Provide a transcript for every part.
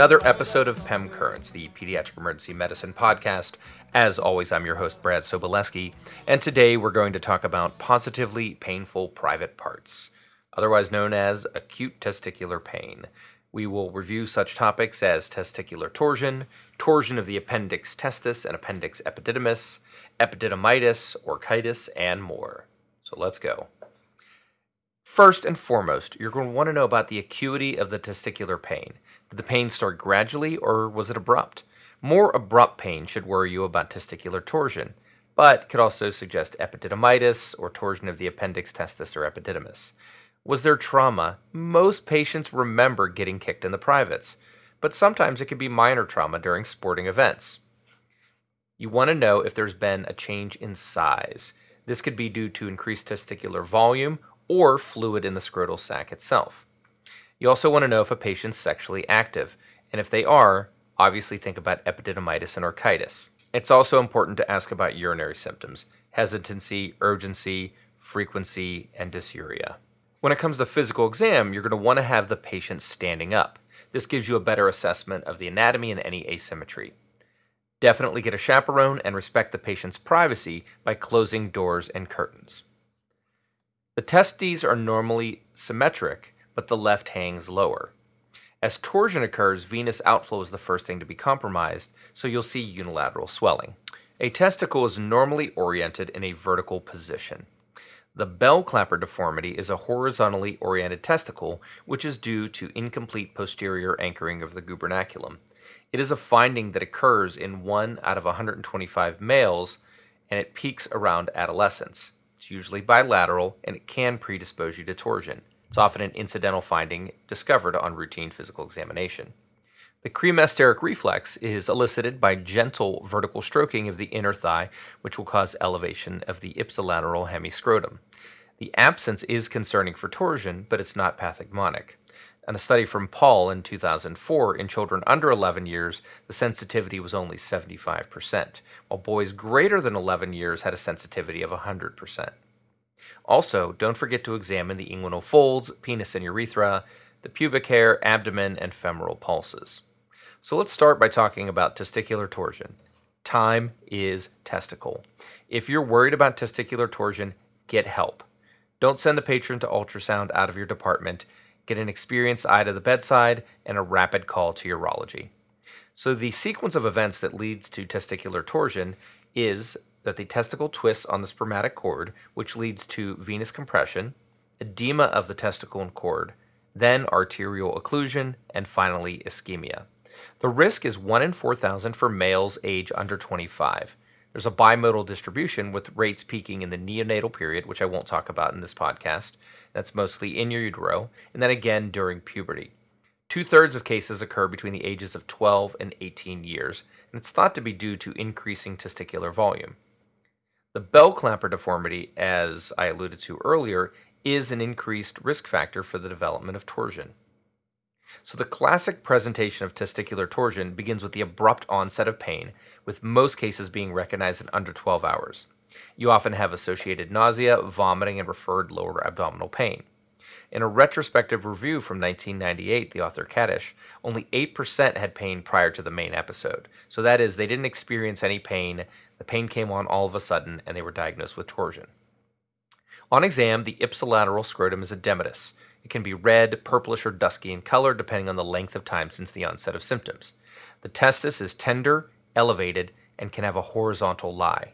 another episode of PEM Currents, the Pediatric Emergency Medicine Podcast. As always, I'm your host, Brad Sobolewski, and today we're going to talk about positively painful private parts, otherwise known as acute testicular pain. We will review such topics as testicular torsion, torsion of the appendix testis and appendix epididymis, epididymitis, orchitis, and more. So let's go. First and foremost, you're going to want to know about the acuity of the testicular pain. Did the pain start gradually or was it abrupt? More abrupt pain should worry you about testicular torsion, but could also suggest epididymitis or torsion of the appendix testis or epididymis. Was there trauma? Most patients remember getting kicked in the privates, but sometimes it can be minor trauma during sporting events. You want to know if there's been a change in size. This could be due to increased testicular volume or fluid in the scrotal sac itself. You also want to know if a patient's sexually active, and if they are, obviously think about epididymitis and orchitis. It's also important to ask about urinary symptoms hesitancy, urgency, frequency, and dysuria. When it comes to physical exam, you're going to want to have the patient standing up. This gives you a better assessment of the anatomy and any asymmetry. Definitely get a chaperone and respect the patient's privacy by closing doors and curtains. The testes are normally symmetric, but the left hangs lower. As torsion occurs, venous outflow is the first thing to be compromised, so you'll see unilateral swelling. A testicle is normally oriented in a vertical position. The bell clapper deformity is a horizontally oriented testicle, which is due to incomplete posterior anchoring of the gubernaculum. It is a finding that occurs in 1 out of 125 males, and it peaks around adolescence. It's usually bilateral, and it can predispose you to torsion. It's often an incidental finding discovered on routine physical examination. The cremasteric reflex is elicited by gentle vertical stroking of the inner thigh, which will cause elevation of the ipsilateral hemiscrotum. The absence is concerning for torsion, but it's not pathognomonic. In a study from Paul in 2004, in children under 11 years, the sensitivity was only 75%, while boys greater than 11 years had a sensitivity of 100%. Also, don't forget to examine the inguinal folds, penis and urethra, the pubic hair, abdomen, and femoral pulses. So let's start by talking about testicular torsion. Time is testicle. If you're worried about testicular torsion, get help. Don't send the patron to ultrasound out of your department. Get an experienced eye to the bedside and a rapid call to urology. So, the sequence of events that leads to testicular torsion is that the testicle twists on the spermatic cord, which leads to venous compression, edema of the testicle and cord, then arterial occlusion, and finally ischemia. The risk is 1 in 4,000 for males age under 25. There's a bimodal distribution with rates peaking in the neonatal period, which I won't talk about in this podcast. That's mostly in your utero, and then again during puberty. Two thirds of cases occur between the ages of 12 and 18 years, and it's thought to be due to increasing testicular volume. The bell clapper deformity, as I alluded to earlier, is an increased risk factor for the development of torsion. So, the classic presentation of testicular torsion begins with the abrupt onset of pain, with most cases being recognized in under 12 hours. You often have associated nausea, vomiting, and referred lower abdominal pain. In a retrospective review from 1998, the author Kadish, only 8% had pain prior to the main episode. So that is, they didn't experience any pain, the pain came on all of a sudden, and they were diagnosed with torsion. On exam, the ipsilateral scrotum is edematous. It can be red, purplish, or dusky in color depending on the length of time since the onset of symptoms. The testis is tender, elevated, and can have a horizontal lie.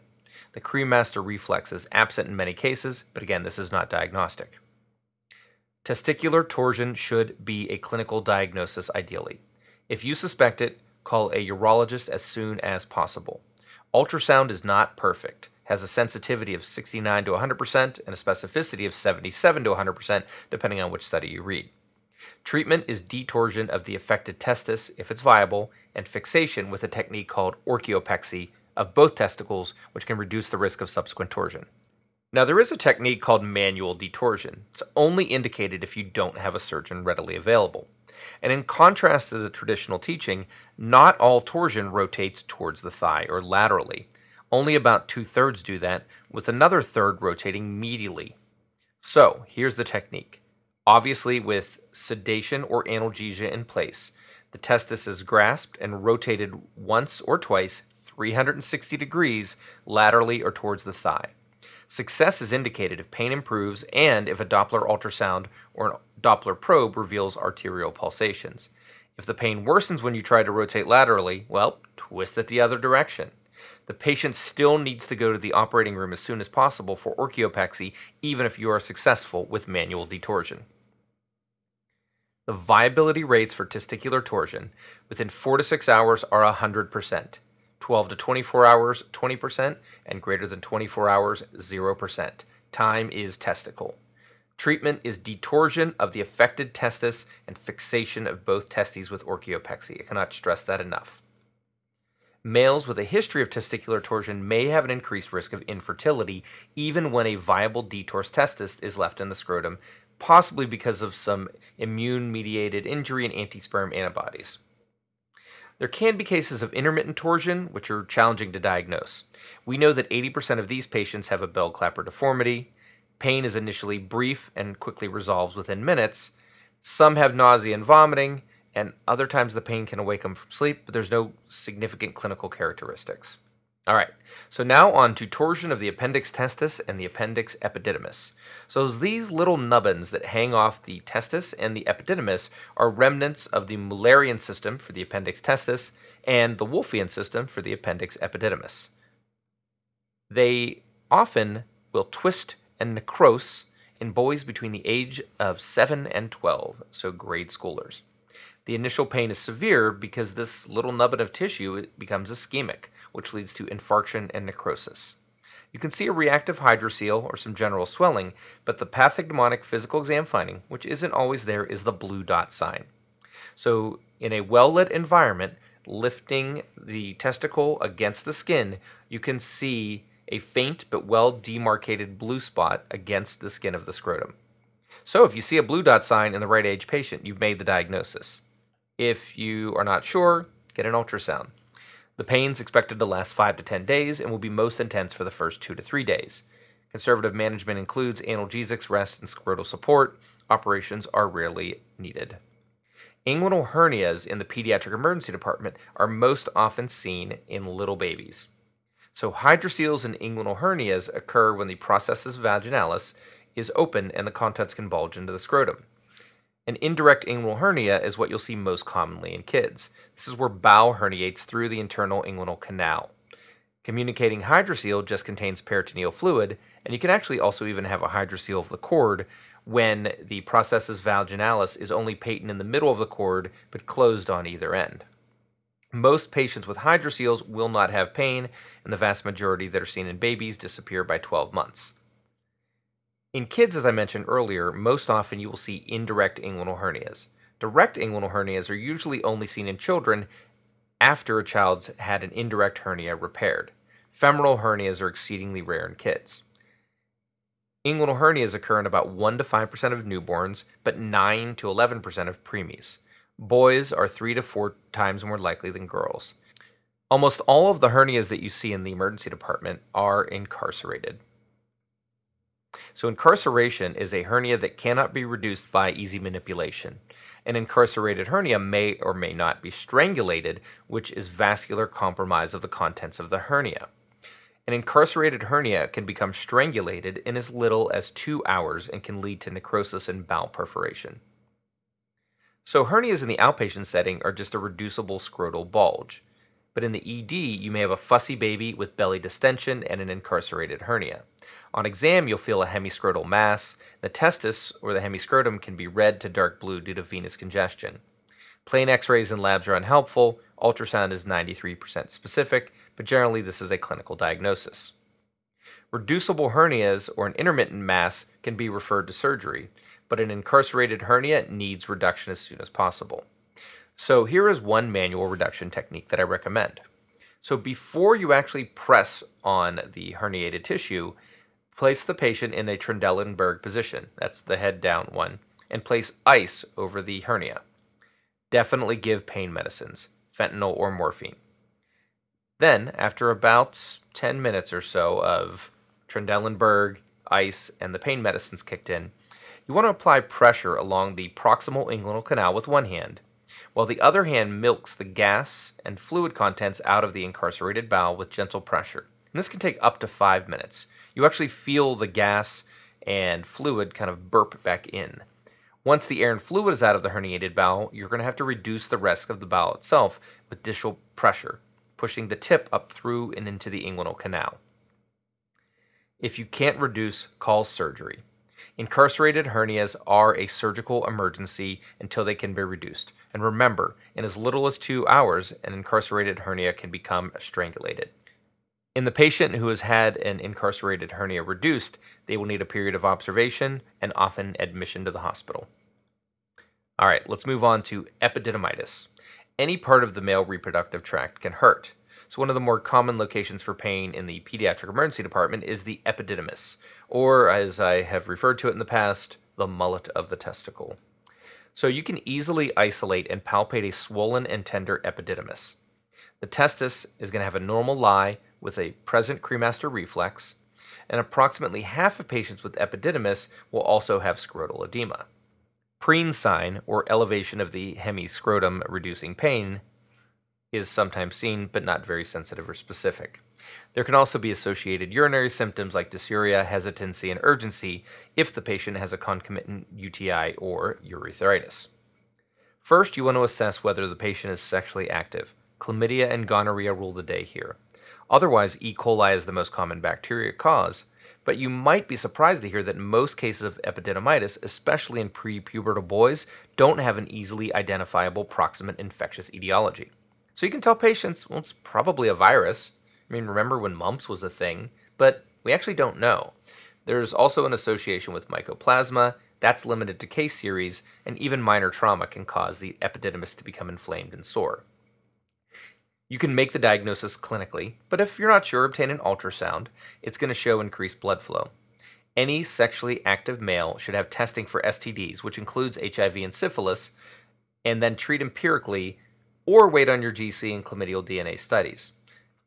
The cremaster reflex is absent in many cases, but again, this is not diagnostic. Testicular torsion should be a clinical diagnosis ideally. If you suspect it, call a urologist as soon as possible. Ultrasound is not perfect has a sensitivity of 69 to 100% and a specificity of 77 to 100%, depending on which study you read. Treatment is detorsion of the affected testis, if it's viable, and fixation with a technique called orchiopexy of both testicles, which can reduce the risk of subsequent torsion. Now, there is a technique called manual detorsion. It's only indicated if you don't have a surgeon readily available. And in contrast to the traditional teaching, not all torsion rotates towards the thigh or laterally. Only about two thirds do that, with another third rotating medially. So, here's the technique. Obviously, with sedation or analgesia in place, the testis is grasped and rotated once or twice, 360 degrees, laterally or towards the thigh. Success is indicated if pain improves and if a Doppler ultrasound or an Doppler probe reveals arterial pulsations. If the pain worsens when you try to rotate laterally, well, twist it the other direction. The patient still needs to go to the operating room as soon as possible for orchiopexy, even if you are successful with manual detorsion. The viability rates for testicular torsion within 4 to 6 hours are 100%, 12 to 24 hours 20%, and greater than 24 hours 0%. Time is testicle. Treatment is detorsion of the affected testis and fixation of both testes with orchiopexy. I cannot stress that enough. Males with a history of testicular torsion may have an increased risk of infertility even when a viable detorsed testis is left in the scrotum, possibly because of some immune mediated injury and anti-sperm antibodies. There can be cases of intermittent torsion, which are challenging to diagnose. We know that 80% of these patients have a bell clapper deformity. Pain is initially brief and quickly resolves within minutes. Some have nausea and vomiting, and other times the pain can awake them from sleep, but there's no significant clinical characteristics. All right, so now on to torsion of the appendix testis and the appendix epididymis. So these little nubbins that hang off the testis and the epididymis are remnants of the Mullerian system for the appendix testis and the Wolffian system for the appendix epididymis. They often will twist and necrose in boys between the age of 7 and 12, so grade schoolers. The initial pain is severe because this little nubbin of tissue becomes ischemic, which leads to infarction and necrosis. You can see a reactive hydrocele or some general swelling, but the pathognomonic physical exam finding, which isn't always there, is the blue dot sign. So, in a well lit environment, lifting the testicle against the skin, you can see a faint but well demarcated blue spot against the skin of the scrotum. So, if you see a blue dot sign in the right age patient, you've made the diagnosis. If you are not sure, get an ultrasound. The pain is expected to last 5 to 10 days and will be most intense for the first 2 to 3 days. Conservative management includes analgesics, rest, and scrotal support. Operations are rarely needed. Inguinal hernias in the pediatric emergency department are most often seen in little babies. So, hydroceles and inguinal hernias occur when the processus vaginalis is open and the contents can bulge into the scrotum. An indirect inguinal hernia is what you'll see most commonly in kids. This is where bowel herniates through the internal inguinal canal. Communicating hydrocele just contains peritoneal fluid, and you can actually also even have a hydrocele of the cord when the processus vaginalis is only patent in the middle of the cord but closed on either end. Most patients with hydroceles will not have pain, and the vast majority that are seen in babies disappear by 12 months. In kids, as I mentioned earlier, most often you will see indirect inguinal hernias. Direct inguinal hernias are usually only seen in children after a child's had an indirect hernia repaired. Femoral hernias are exceedingly rare in kids. Inguinal hernias occur in about 1 to 5% of newborns, but 9 to 11% of preemies. Boys are 3 to 4 times more likely than girls. Almost all of the hernias that you see in the emergency department are incarcerated. So, incarceration is a hernia that cannot be reduced by easy manipulation. An incarcerated hernia may or may not be strangulated, which is vascular compromise of the contents of the hernia. An incarcerated hernia can become strangulated in as little as two hours and can lead to necrosis and bowel perforation. So, hernias in the outpatient setting are just a reducible scrotal bulge. But in the ED, you may have a fussy baby with belly distension and an incarcerated hernia. On exam, you'll feel a hemiscrotal mass. The testis or the hemiscrotum can be red to dark blue due to venous congestion. Plain x rays and labs are unhelpful. Ultrasound is 93% specific, but generally this is a clinical diagnosis. Reducible hernias or an intermittent mass can be referred to surgery, but an incarcerated hernia needs reduction as soon as possible. So here is one manual reduction technique that I recommend. So before you actually press on the herniated tissue, Place the patient in a Trendelenburg position, that's the head down one, and place ice over the hernia. Definitely give pain medicines, fentanyl or morphine. Then, after about 10 minutes or so of Trendelenburg, ice, and the pain medicines kicked in, you want to apply pressure along the proximal inguinal canal with one hand while the other hand milks the gas and fluid contents out of the incarcerated bowel with gentle pressure. And this can take up to five minutes. You actually feel the gas and fluid kind of burp back in. Once the air and fluid is out of the herniated bowel, you're going to have to reduce the rest of the bowel itself with distal pressure, pushing the tip up through and into the inguinal canal. If you can't reduce, call surgery. Incarcerated hernias are a surgical emergency until they can be reduced. And remember, in as little as two hours, an incarcerated hernia can become strangulated. In the patient who has had an incarcerated hernia reduced, they will need a period of observation and often admission to the hospital. All right, let's move on to epididymitis. Any part of the male reproductive tract can hurt. So, one of the more common locations for pain in the pediatric emergency department is the epididymis, or as I have referred to it in the past, the mullet of the testicle. So, you can easily isolate and palpate a swollen and tender epididymis. The testis is going to have a normal lie with a present cremaster reflex, and approximately half of patients with epididymitis will also have scrotal edema. Prehn sign, or elevation of the hemiscrotum reducing pain, is sometimes seen, but not very sensitive or specific. There can also be associated urinary symptoms like dysuria, hesitancy, and urgency if the patient has a concomitant UTI or urethritis. First, you want to assess whether the patient is sexually active. Chlamydia and gonorrhea rule the day here. Otherwise, E. coli is the most common bacteria cause, but you might be surprised to hear that most cases of epididymitis, especially in prepubertal boys, don't have an easily identifiable proximate infectious etiology. So you can tell patients, well, it's probably a virus. I mean, remember when mumps was a thing? But we actually don't know. There's also an association with mycoplasma. That's limited to case series, and even minor trauma can cause the epididymis to become inflamed and sore. You can make the diagnosis clinically, but if you're not sure, obtain an ultrasound. It's going to show increased blood flow. Any sexually active male should have testing for STDs, which includes HIV and syphilis, and then treat empirically or wait on your GC and chlamydial DNA studies.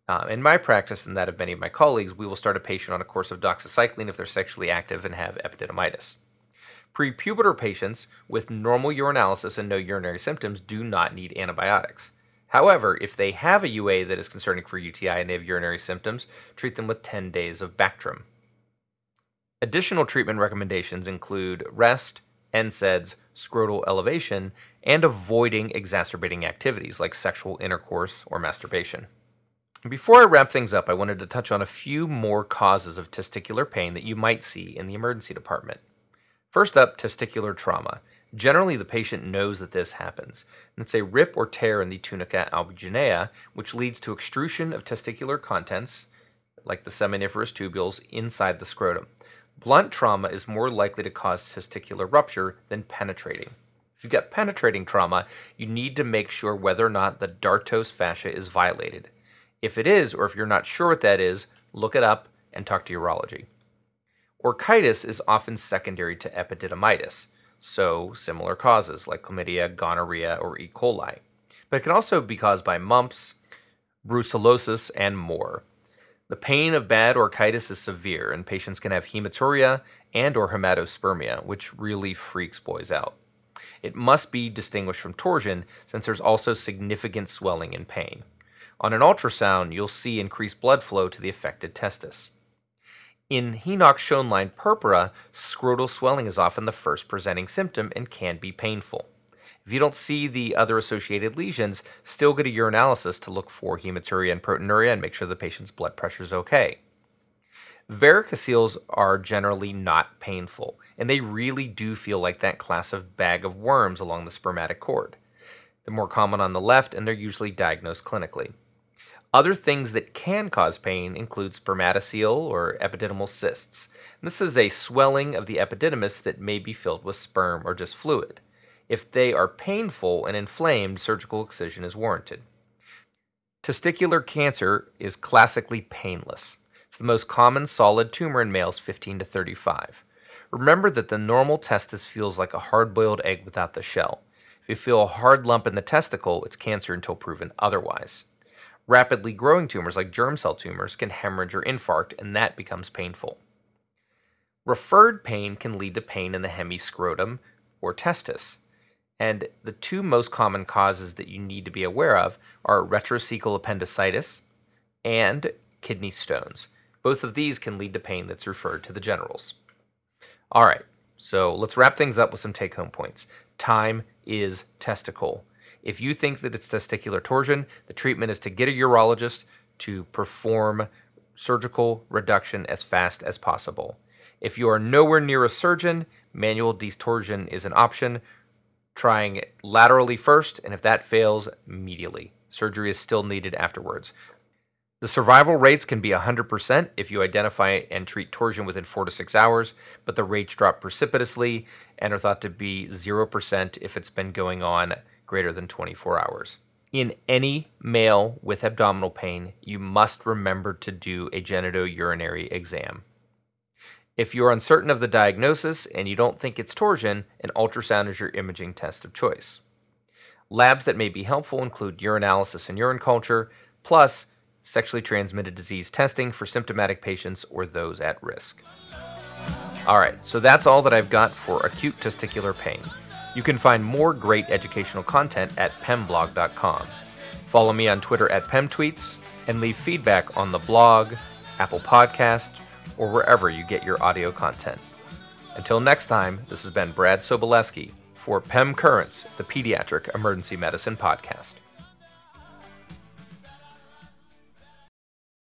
Uh, in my practice and that of many of my colleagues, we will start a patient on a course of doxycycline if they're sexually active and have epididymitis. Prepubertal patients with normal urinalysis and no urinary symptoms do not need antibiotics. However, if they have a UA that is concerning for UTI and they have urinary symptoms, treat them with 10 days of Bactrim. Additional treatment recommendations include rest, NSAIDs, scrotal elevation, and avoiding exacerbating activities like sexual intercourse or masturbation. Before I wrap things up, I wanted to touch on a few more causes of testicular pain that you might see in the emergency department. First up, testicular trauma. Generally, the patient knows that this happens. And it's a rip or tear in the tunica albuginea, which leads to extrusion of testicular contents, like the seminiferous tubules, inside the scrotum. Blunt trauma is more likely to cause testicular rupture than penetrating. If you've got penetrating trauma, you need to make sure whether or not the dartos fascia is violated. If it is, or if you're not sure what that is, look it up and talk to urology. Orchitis is often secondary to epididymitis so similar causes like chlamydia, gonorrhea, or E. coli. But it can also be caused by mumps, brucellosis, and more. The pain of bad orchitis is severe, and patients can have hematuria and or hematospermia, which really freaks boys out. It must be distinguished from torsion since there's also significant swelling and pain. On an ultrasound, you'll see increased blood flow to the affected testis. In Henoch-Schönlein purpura, scrotal swelling is often the first presenting symptom and can be painful. If you don't see the other associated lesions, still get a urinalysis to look for hematuria and proteinuria and make sure the patient's blood pressure is okay. Varicoceles are generally not painful, and they really do feel like that class of bag of worms along the spermatic cord. They're more common on the left, and they're usually diagnosed clinically. Other things that can cause pain include spermatocele or epididymal cysts. This is a swelling of the epididymis that may be filled with sperm or just fluid. If they are painful and inflamed, surgical excision is warranted. Testicular cancer is classically painless. It's the most common solid tumor in males 15 to 35. Remember that the normal testis feels like a hard boiled egg without the shell. If you feel a hard lump in the testicle, it's cancer until proven otherwise. Rapidly growing tumors like germ cell tumors can hemorrhage or infarct, and that becomes painful. Referred pain can lead to pain in the hemiscrotum or testis. And the two most common causes that you need to be aware of are retrocecal appendicitis and kidney stones. Both of these can lead to pain that's referred to the genitals. All right, so let's wrap things up with some take home points. Time is testicle. If you think that it's testicular torsion, the treatment is to get a urologist to perform surgical reduction as fast as possible. If you are nowhere near a surgeon, manual detorsion is an option. Trying laterally first, and if that fails, medially. Surgery is still needed afterwards. The survival rates can be 100% if you identify and treat torsion within four to six hours, but the rates drop precipitously and are thought to be 0% if it's been going on greater than 24 hours. In any male with abdominal pain, you must remember to do a genitourinary exam. If you're uncertain of the diagnosis and you don't think it's torsion, an ultrasound is your imaging test of choice. Labs that may be helpful include urinalysis and urine culture, plus sexually transmitted disease testing for symptomatic patients or those at risk. All right, so that's all that I've got for acute testicular pain. You can find more great educational content at pemblog.com. Follow me on Twitter at pemtweets and leave feedback on the blog, Apple Podcast, or wherever you get your audio content. Until next time, this has been Brad Sobolewski for PEM Currents, the Pediatric Emergency Medicine Podcast.